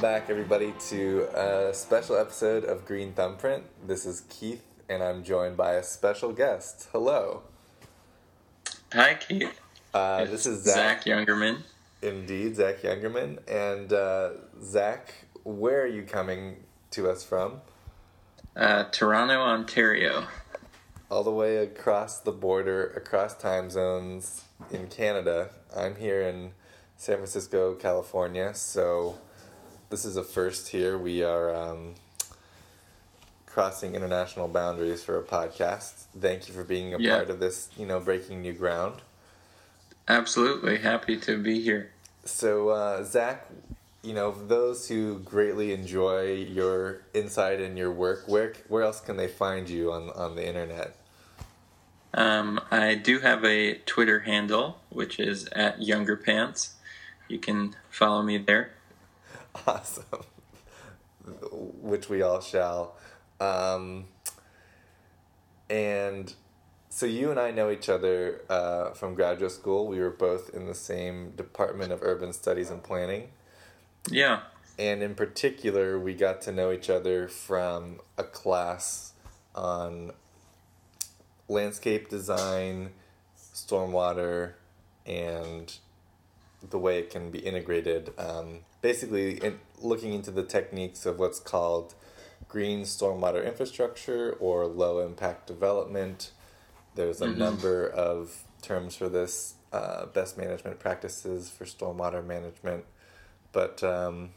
welcome back everybody to a special episode of Green Thumbprint. This is Keith, and I'm joined by a special guest. Hello. Hi, Keith. Uh, this is Zach. Zach Youngerman. Indeed, Zach Youngerman. And uh, Zach, where are you coming to us from? Uh, Toronto, Ontario. All the way across the border, across time zones in Canada. I'm here in San Francisco, California, so this is a first here. We are um, crossing international boundaries for a podcast. Thank you for being a Yeah. part of this, you know, breaking new ground. Absolutely happy to be here. So, uh, Zach, you know, those who greatly enjoy your insight and your work, where where else can they find you on on the internet? Um, I do have a Twitter handle, which is at Younger Pants. You can follow me there. Awesome, which we all shall. Um, and so you and I know each other uh, from graduate school. We were both in the same department of urban studies and planning. Yeah. and in particular, we got to know each other from a class on landscape design, stormwater, and the way it can be integrated. Um, basically, in looking into the techniques of what's called green stormwater infrastructure or low impact development. There's a Mhm. number of terms for this, uh, best management practices for stormwater management. But um,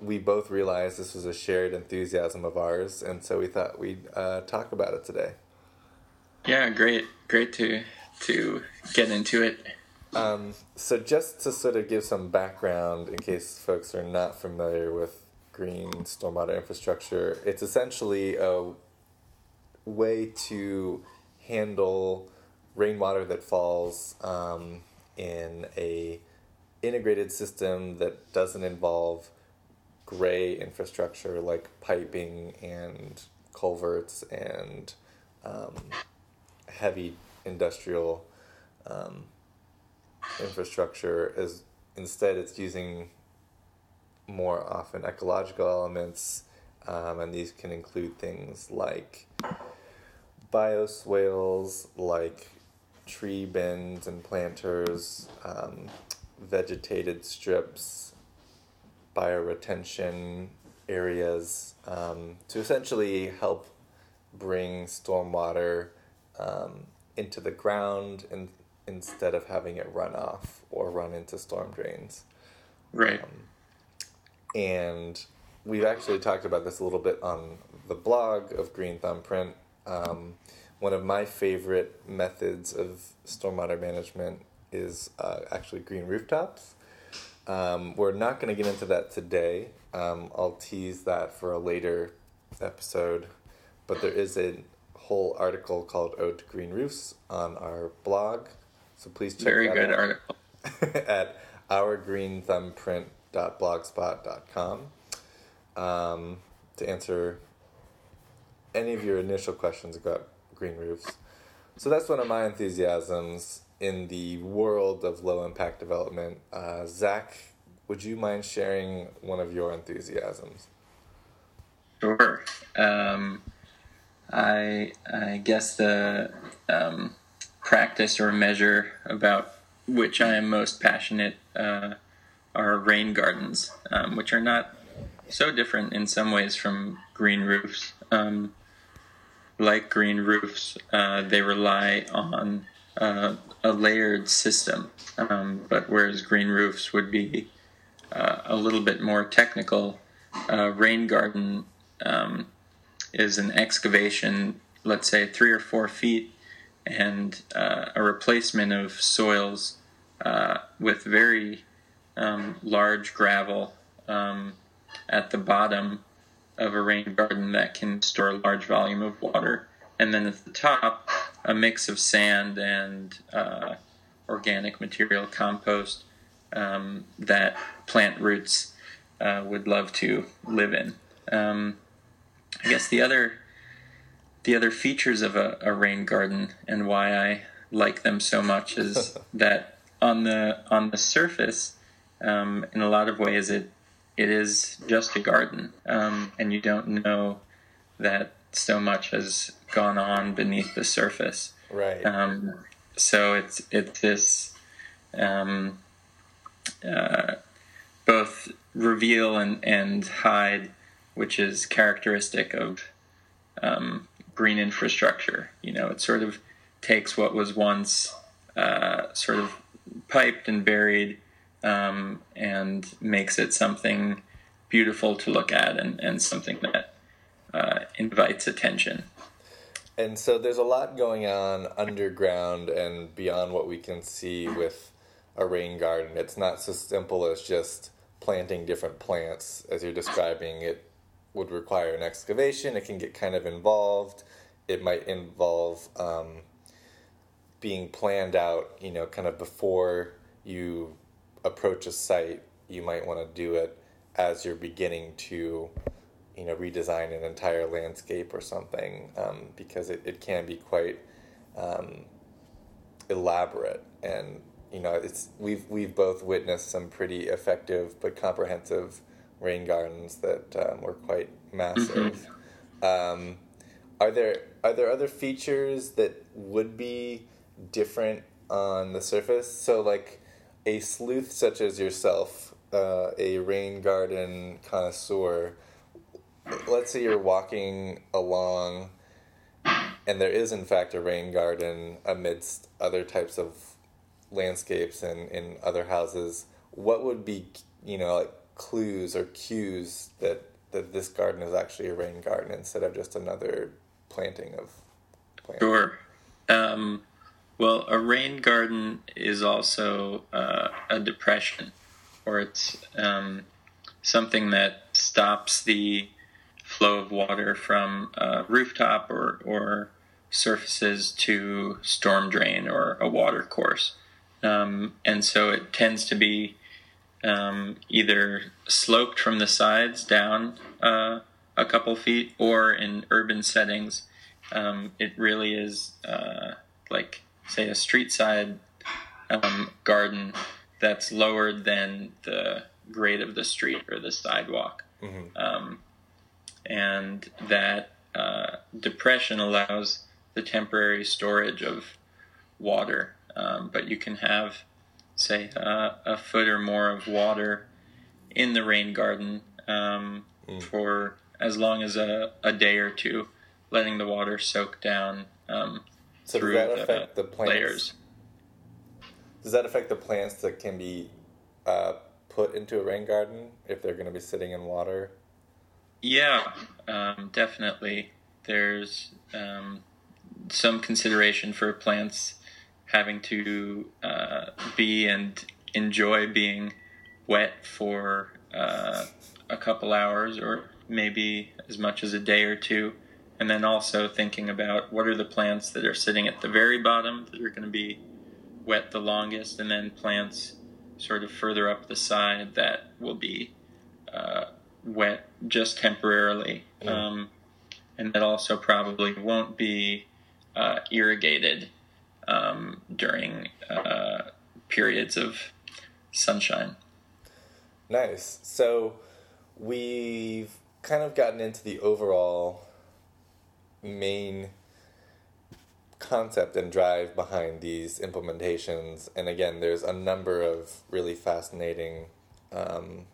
we both realized this was a shared enthusiasm of ours, and so we thought we'd uh, talk about it today. Yeah, great. Great to to get into it. Um, so, just to sort of give some background in case folks are not familiar with green stormwater infrastructure, it's essentially a way to handle rainwater that falls um, in a integrated system that doesn't involve gray infrastructure like piping and culverts and um, heavy industrial um, infrastructure is instead it's using more often ecological elements um, and these can include things like bioswales like tree bins and planters um, vegetated strips bioretention areas um, to essentially help bring stormwater um, into the ground and instead of having it run off or run into storm drains. Right. And we've actually talked about this a little bit on the blog of Green Thumbprint. Um, one of my favorite methods of stormwater management is uh, actually green rooftops. Um, we're not going to get into that today. Um, I'll tease that for a later episode. But there is a whole article called Ode to Green Roofs on our blog. So please check Very good out article. at ourgreenthumbprint.blogspot.com um, to answer any of your initial questions about green roofs. So that's one of my enthusiasms in the world of low impact development. Uh, Zach, would you mind sharing one of your enthusiasms? Sure. Um, I I guess the um, practice or measure about which I am most passionate uh, are rain gardens, um, which are not so different in some ways from green roofs. Um, like green roofs, uh, they rely on uh, a layered system, um, but whereas green roofs would be uh, a little bit more technical, uh, rain garden um, is an excavation, let's say three or four feet, and uh, a replacement of soils uh, with very um, large gravel um, at the bottom of a rain garden that can store a large volume of water. And then at the top, a mix of sand and uh, organic material, compost, um, that plant roots uh, would love to live in. Um, I guess the other the other features of a, a rain garden and why I like them so much is that on the on the surface, um, in a lot of ways, it it is just a garden, um, and you don't know that so much has gone on beneath the surface. Right. Um, so it's it's this um, uh, both reveal and, and hide, which is characteristic of um, green infrastructure. You know, it sort of takes what was once uh, sort of piped and buried um, and makes it something beautiful to look at and, and something that uh, invites attention. And so there's a lot going on underground and beyond what we can see with a rain garden. It's not so simple as just planting different plants as you're describing. It would require an excavation. It can get kind of involved. It might involve um, being planned out, you know, kind of before you approach a site. You might want to do it as you're beginning to, you know, redesign an entire landscape or something, um, because it, it can be quite um, elaborate and you know it's we've we've both witnessed some pretty effective but comprehensive rain gardens that um, were quite massive. Um, are there are there other features that would be different on the surface? So like a sleuth such as yourself, uh, a rain garden connoisseur. Let's say you're walking along, and there is in fact a rain garden amidst other types of landscapes and in other houses. What would be you know like clues or cues that that this garden is actually a rain garden instead of just another planting of plants? Sure. Um, well, a rain garden is also uh, a depression, or it's um, something that stops the flow of water from a rooftop or, or surfaces to storm drain or a water course. Um, and so it tends to be um, either sloped from the sides down uh, a couple feet, or in urban settings, um, it really is uh, like, say, a street side um, garden that's lower than the grade of the street or the sidewalk. Mm-hmm. and that uh, depression allows the temporary storage of water, um, but you can have say uh, a foot or more of water in the rain garden um, mm. for as long as a, a day or two, letting the water soak down um, so through does that affect the, the plants? layers. Does that affect the plants that can be uh, put into a rain garden if they're going to be sitting in water? Yeah, um, definitely. There's um, some consideration for plants having to uh, be and enjoy being wet for uh, a couple hours or maybe as much as a day or two. And then also thinking about what are the plants that are sitting at the very bottom that are going to be wet the longest, and then plants sort of further up the side that will be uh, wet just temporarily. Mm. Um, and that also probably won't be uh, irrigated um, during uh, periods of sunshine. Nice. So we've kind of gotten into the overall main concept and drive behind these implementations. And again, there's a number of really fascinating um,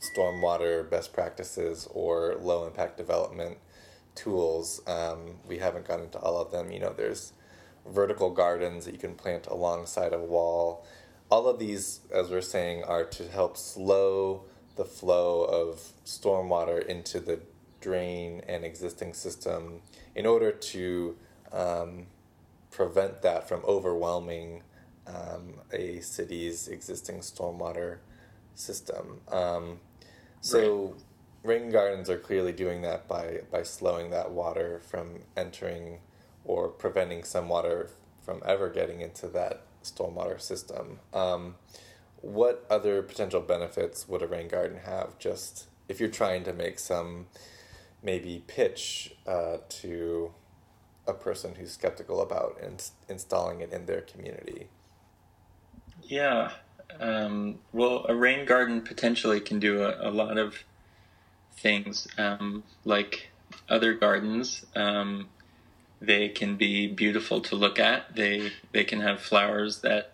stormwater best practices or low impact development tools. Um, we haven't gotten into all of them. You know, there's vertical gardens that you can plant alongside a wall. All of these, as we're saying, are to help slow the flow of stormwater into the drain and existing system in order to um, prevent that from overwhelming um, a city's existing stormwater system. Um, so, right. rain gardens are clearly doing that by, by slowing that water from entering or preventing some water from ever getting into that stormwater system. Um, what other potential benefits would a rain garden have? Just if you're trying to make some maybe pitch uh, to a person who's skeptical about in- installing it in their community. Yeah, um, well, a rain garden potentially can do a, a lot of things. Um, like other gardens, um, they can be beautiful to look at. They they can have flowers that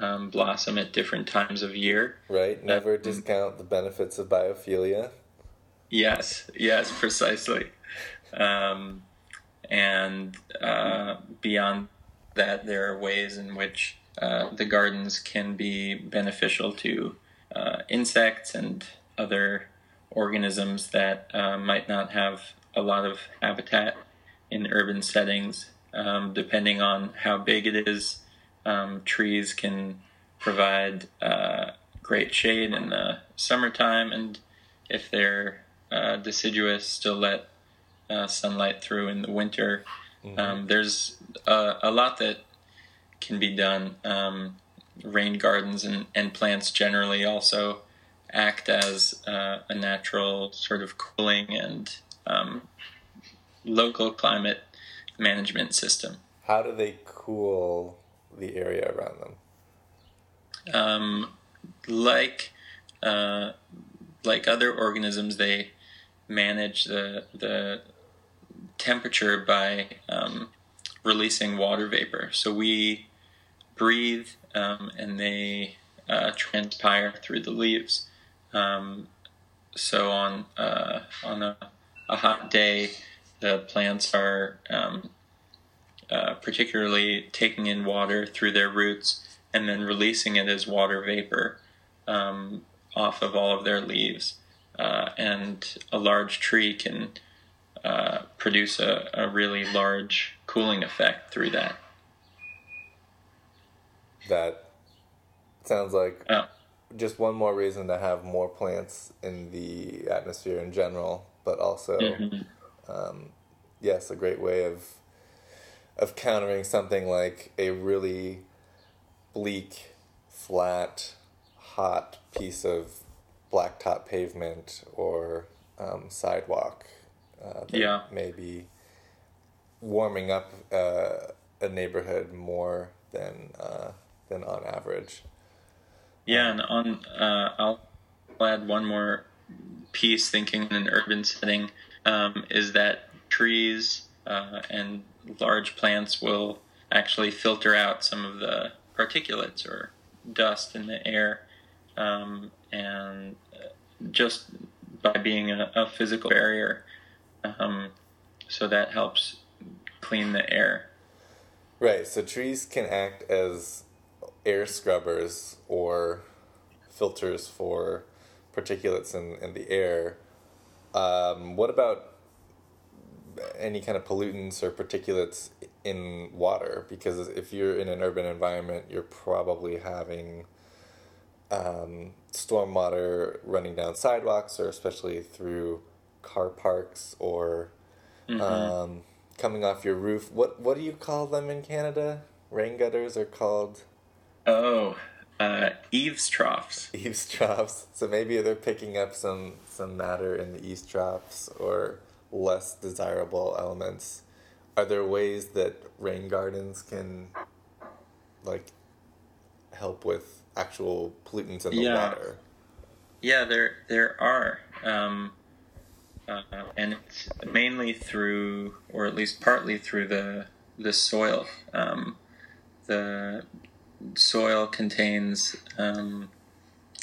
um, blossom at different times of year. Right. Never Um, discount the benefits of biophilia. Yes, yes, precisely. Um, and uh, beyond that, there are ways in which uh, the gardens can be beneficial to uh, insects and other organisms that uh, might not have a lot of habitat in urban settings. Um, depending on how big it is, um, trees can provide uh, great shade in the summertime, and if they're uh, deciduous, still let uh, sunlight through in the winter. Um, there's uh, a lot that can be done. Um, rain gardens and, and plants generally also act as uh, a natural sort of cooling and um, local climate management system. How do they cool the area around them? um, like uh, like other organisms, they manage the the temperature by um, releasing water vapor. So we breathe, um, and they uh, transpire through the leaves. Um, so on uh, on a, a hot day, the plants are um, uh, particularly taking in water through their roots and then releasing it as water vapor um, off of all of their leaves. Uh, and a large tree can uh, produce a, a really large cooling effect through that. That sounds like Oh. just one more reason to have more plants in the atmosphere in general, but also, Mhm. Um, yes, a great way of of countering something like a really bleak, flat, hot piece of blacktop pavement or um, sidewalk uh, that Yeah. may be warming up uh, a neighborhood more than uh, than on average. Yeah, and on uh, I'll add one more piece. Thinking in an urban setting um, is that trees uh, and large plants will actually filter out some of the particulates or dust in the air, um, and just by being a, a physical barrier, um, so that helps clean the air. Right, so trees can act as air scrubbers or filters for particulates in, in the air. Um, what about any kind of pollutants or particulates in water? Because if you're in an urban environment, you're probably having um, stormwater running down sidewalks or especially through car parks or um, coming off your roof. What what do you call them in Canada? Rain gutters are called Oh, uh, eaves troughs. eavesdrops. So maybe they're picking up some some matter in the eavesdrops or less desirable elements. Are there ways that rain gardens can like help with actual pollutants in the Yeah. water? Yeah, there there are, um, uh, and it's mainly through, or at least partly through the the soil. Um, the soil contains um,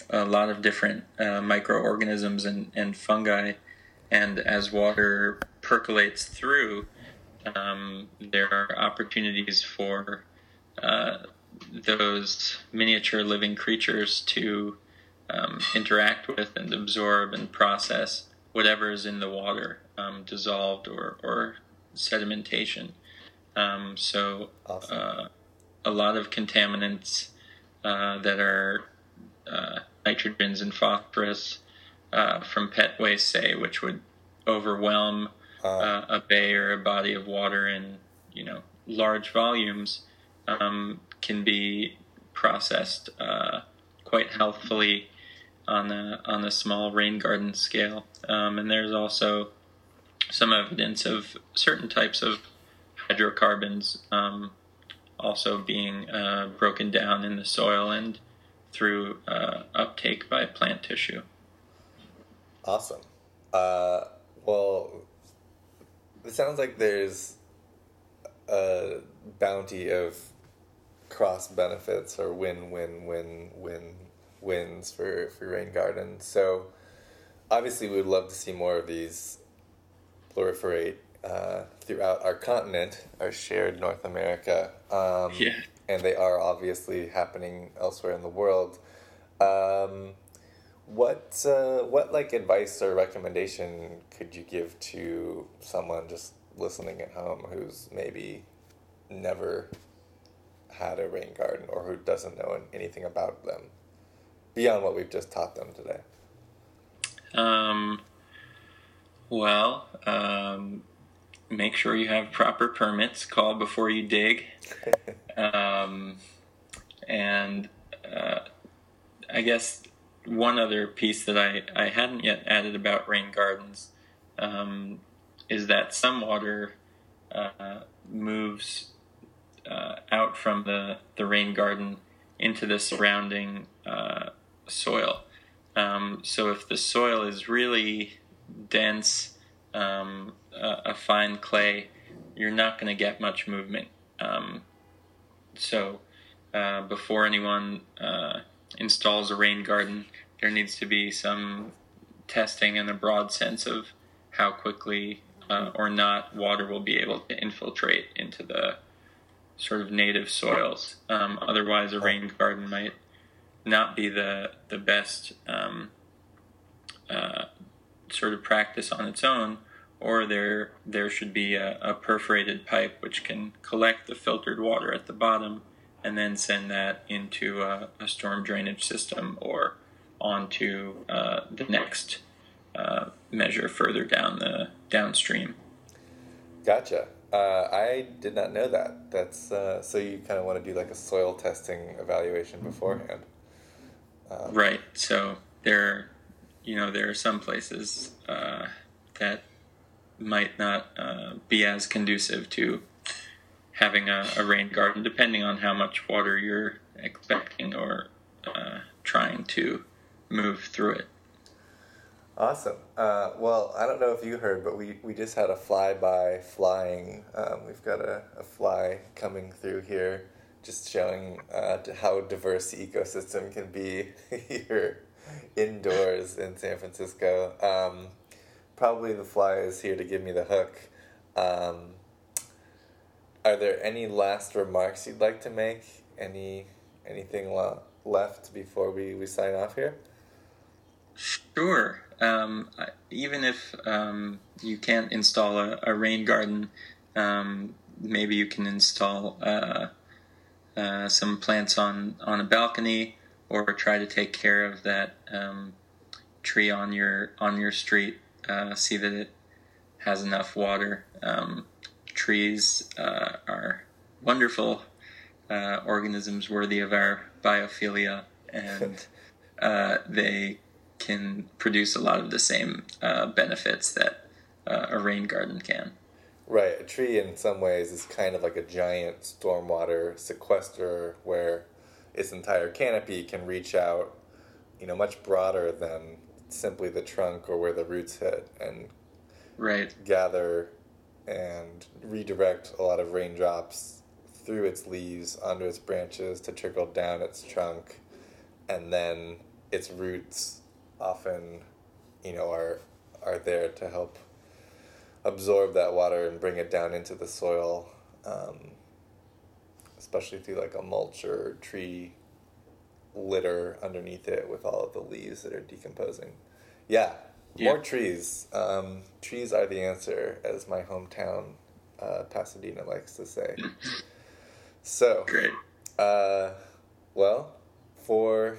a lot of different uh, microorganisms and, and fungi, and as water percolates through, um, there are opportunities for uh, those miniature living creatures to um, interact with and absorb and process whatever is in the water, um, dissolved or, or sedimentation. Um, so, Awesome. uh, a lot of contaminants uh, that are uh, nitrogens and phosphorus uh, from pet waste, say, which would overwhelm Uh, uh, a bay or a body of water in you know large volumes um, can be processed uh, quite healthfully on a on a small rain garden scale. Um, and there's also some evidence of certain types of hydrocarbons um, also being uh, broken down in the soil and through uh, uptake by plant tissue. Awesome. Uh, well, it sounds like there's a bounty of cross benefits or win win win win wins for, for rain gardens. So obviously we would love to see more of these proliferate uh, throughout our continent, our shared North America. Um, yeah. And they are obviously happening elsewhere in the world. Um, what uh, what like advice or recommendation could you give to someone just listening at home who's maybe never had a rain garden or who doesn't know anything about them beyond what we've just taught them today? Um, well, um, make sure you have proper permits. Call before you dig. um, and uh, I guess one other piece that I, I hadn't yet added about rain gardens um, is that some water uh, moves uh, out from the, the rain garden into the surrounding uh, soil. Um, so if the soil is really dense, um, a, a, fine clay, you're not going to get much movement. Um, so uh, before anyone uh, installs a rain garden, there needs to be some testing in a broad sense of how quickly uh, or not water will be able to infiltrate into the sort of native soils. Um, otherwise, a rain garden might not be the the best um, uh, sort of practice on its own, or there there should be a, a, perforated pipe which can collect the filtered water at the bottom and then send that into a, a storm drainage system or onto uh, the next uh, measure further down the downstream. Gotcha. Uh, I did not know that. That's uh, so you kind of want to do like a soil testing evaluation beforehand. Um, right. So there, you know, there are some places uh, that might not uh, be as conducive to having a, a, rain garden, depending on how much water you're expecting or uh, trying to move through it. Awesome. Uh, well, I don't know if you heard, but we, we just had a flyby flying. Um, we've got a, a fly coming through here just showing uh, how diverse the ecosystem can be here indoors in San Francisco. Um, probably the fly is here to give me the hook. Um, are there any last remarks you'd like to make? Any anything left before we, we sign off here? Sure. Um, even if um, you can't install a, a rain garden, um, maybe you can install uh, uh, some plants on on a balcony, or try to take care of that um, tree on your on your street. Uh, see that it has enough water. Um, trees uh, are wonderful uh, organisms worthy of our biophilia, and uh, they can produce a lot of the same benefits that a rain garden can. Right. A tree, in some ways, is kind of like a giant stormwater sequester where its entire canopy can reach out, you know, much broader than simply the trunk or where the roots hit and right. gather and redirect a lot of raindrops through its leaves onto its branches to trickle down its trunk and then its roots often you know are are there to help absorb that water and bring it down into the soil, um, especially through like a mulch or tree litter underneath it with all of the leaves that are decomposing. Yeah, yeah. more trees. Um, trees are the answer, as my hometown uh, Pasadena likes to say. so, great. Uh, well, for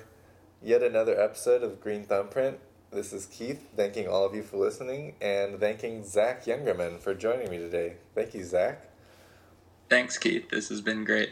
yet another episode of Green Thumbprint. This is Keith, thanking all of you for listening and thanking Zach Youngerman for joining me today. Thank you, Zach. Thanks, Keith. This has been great.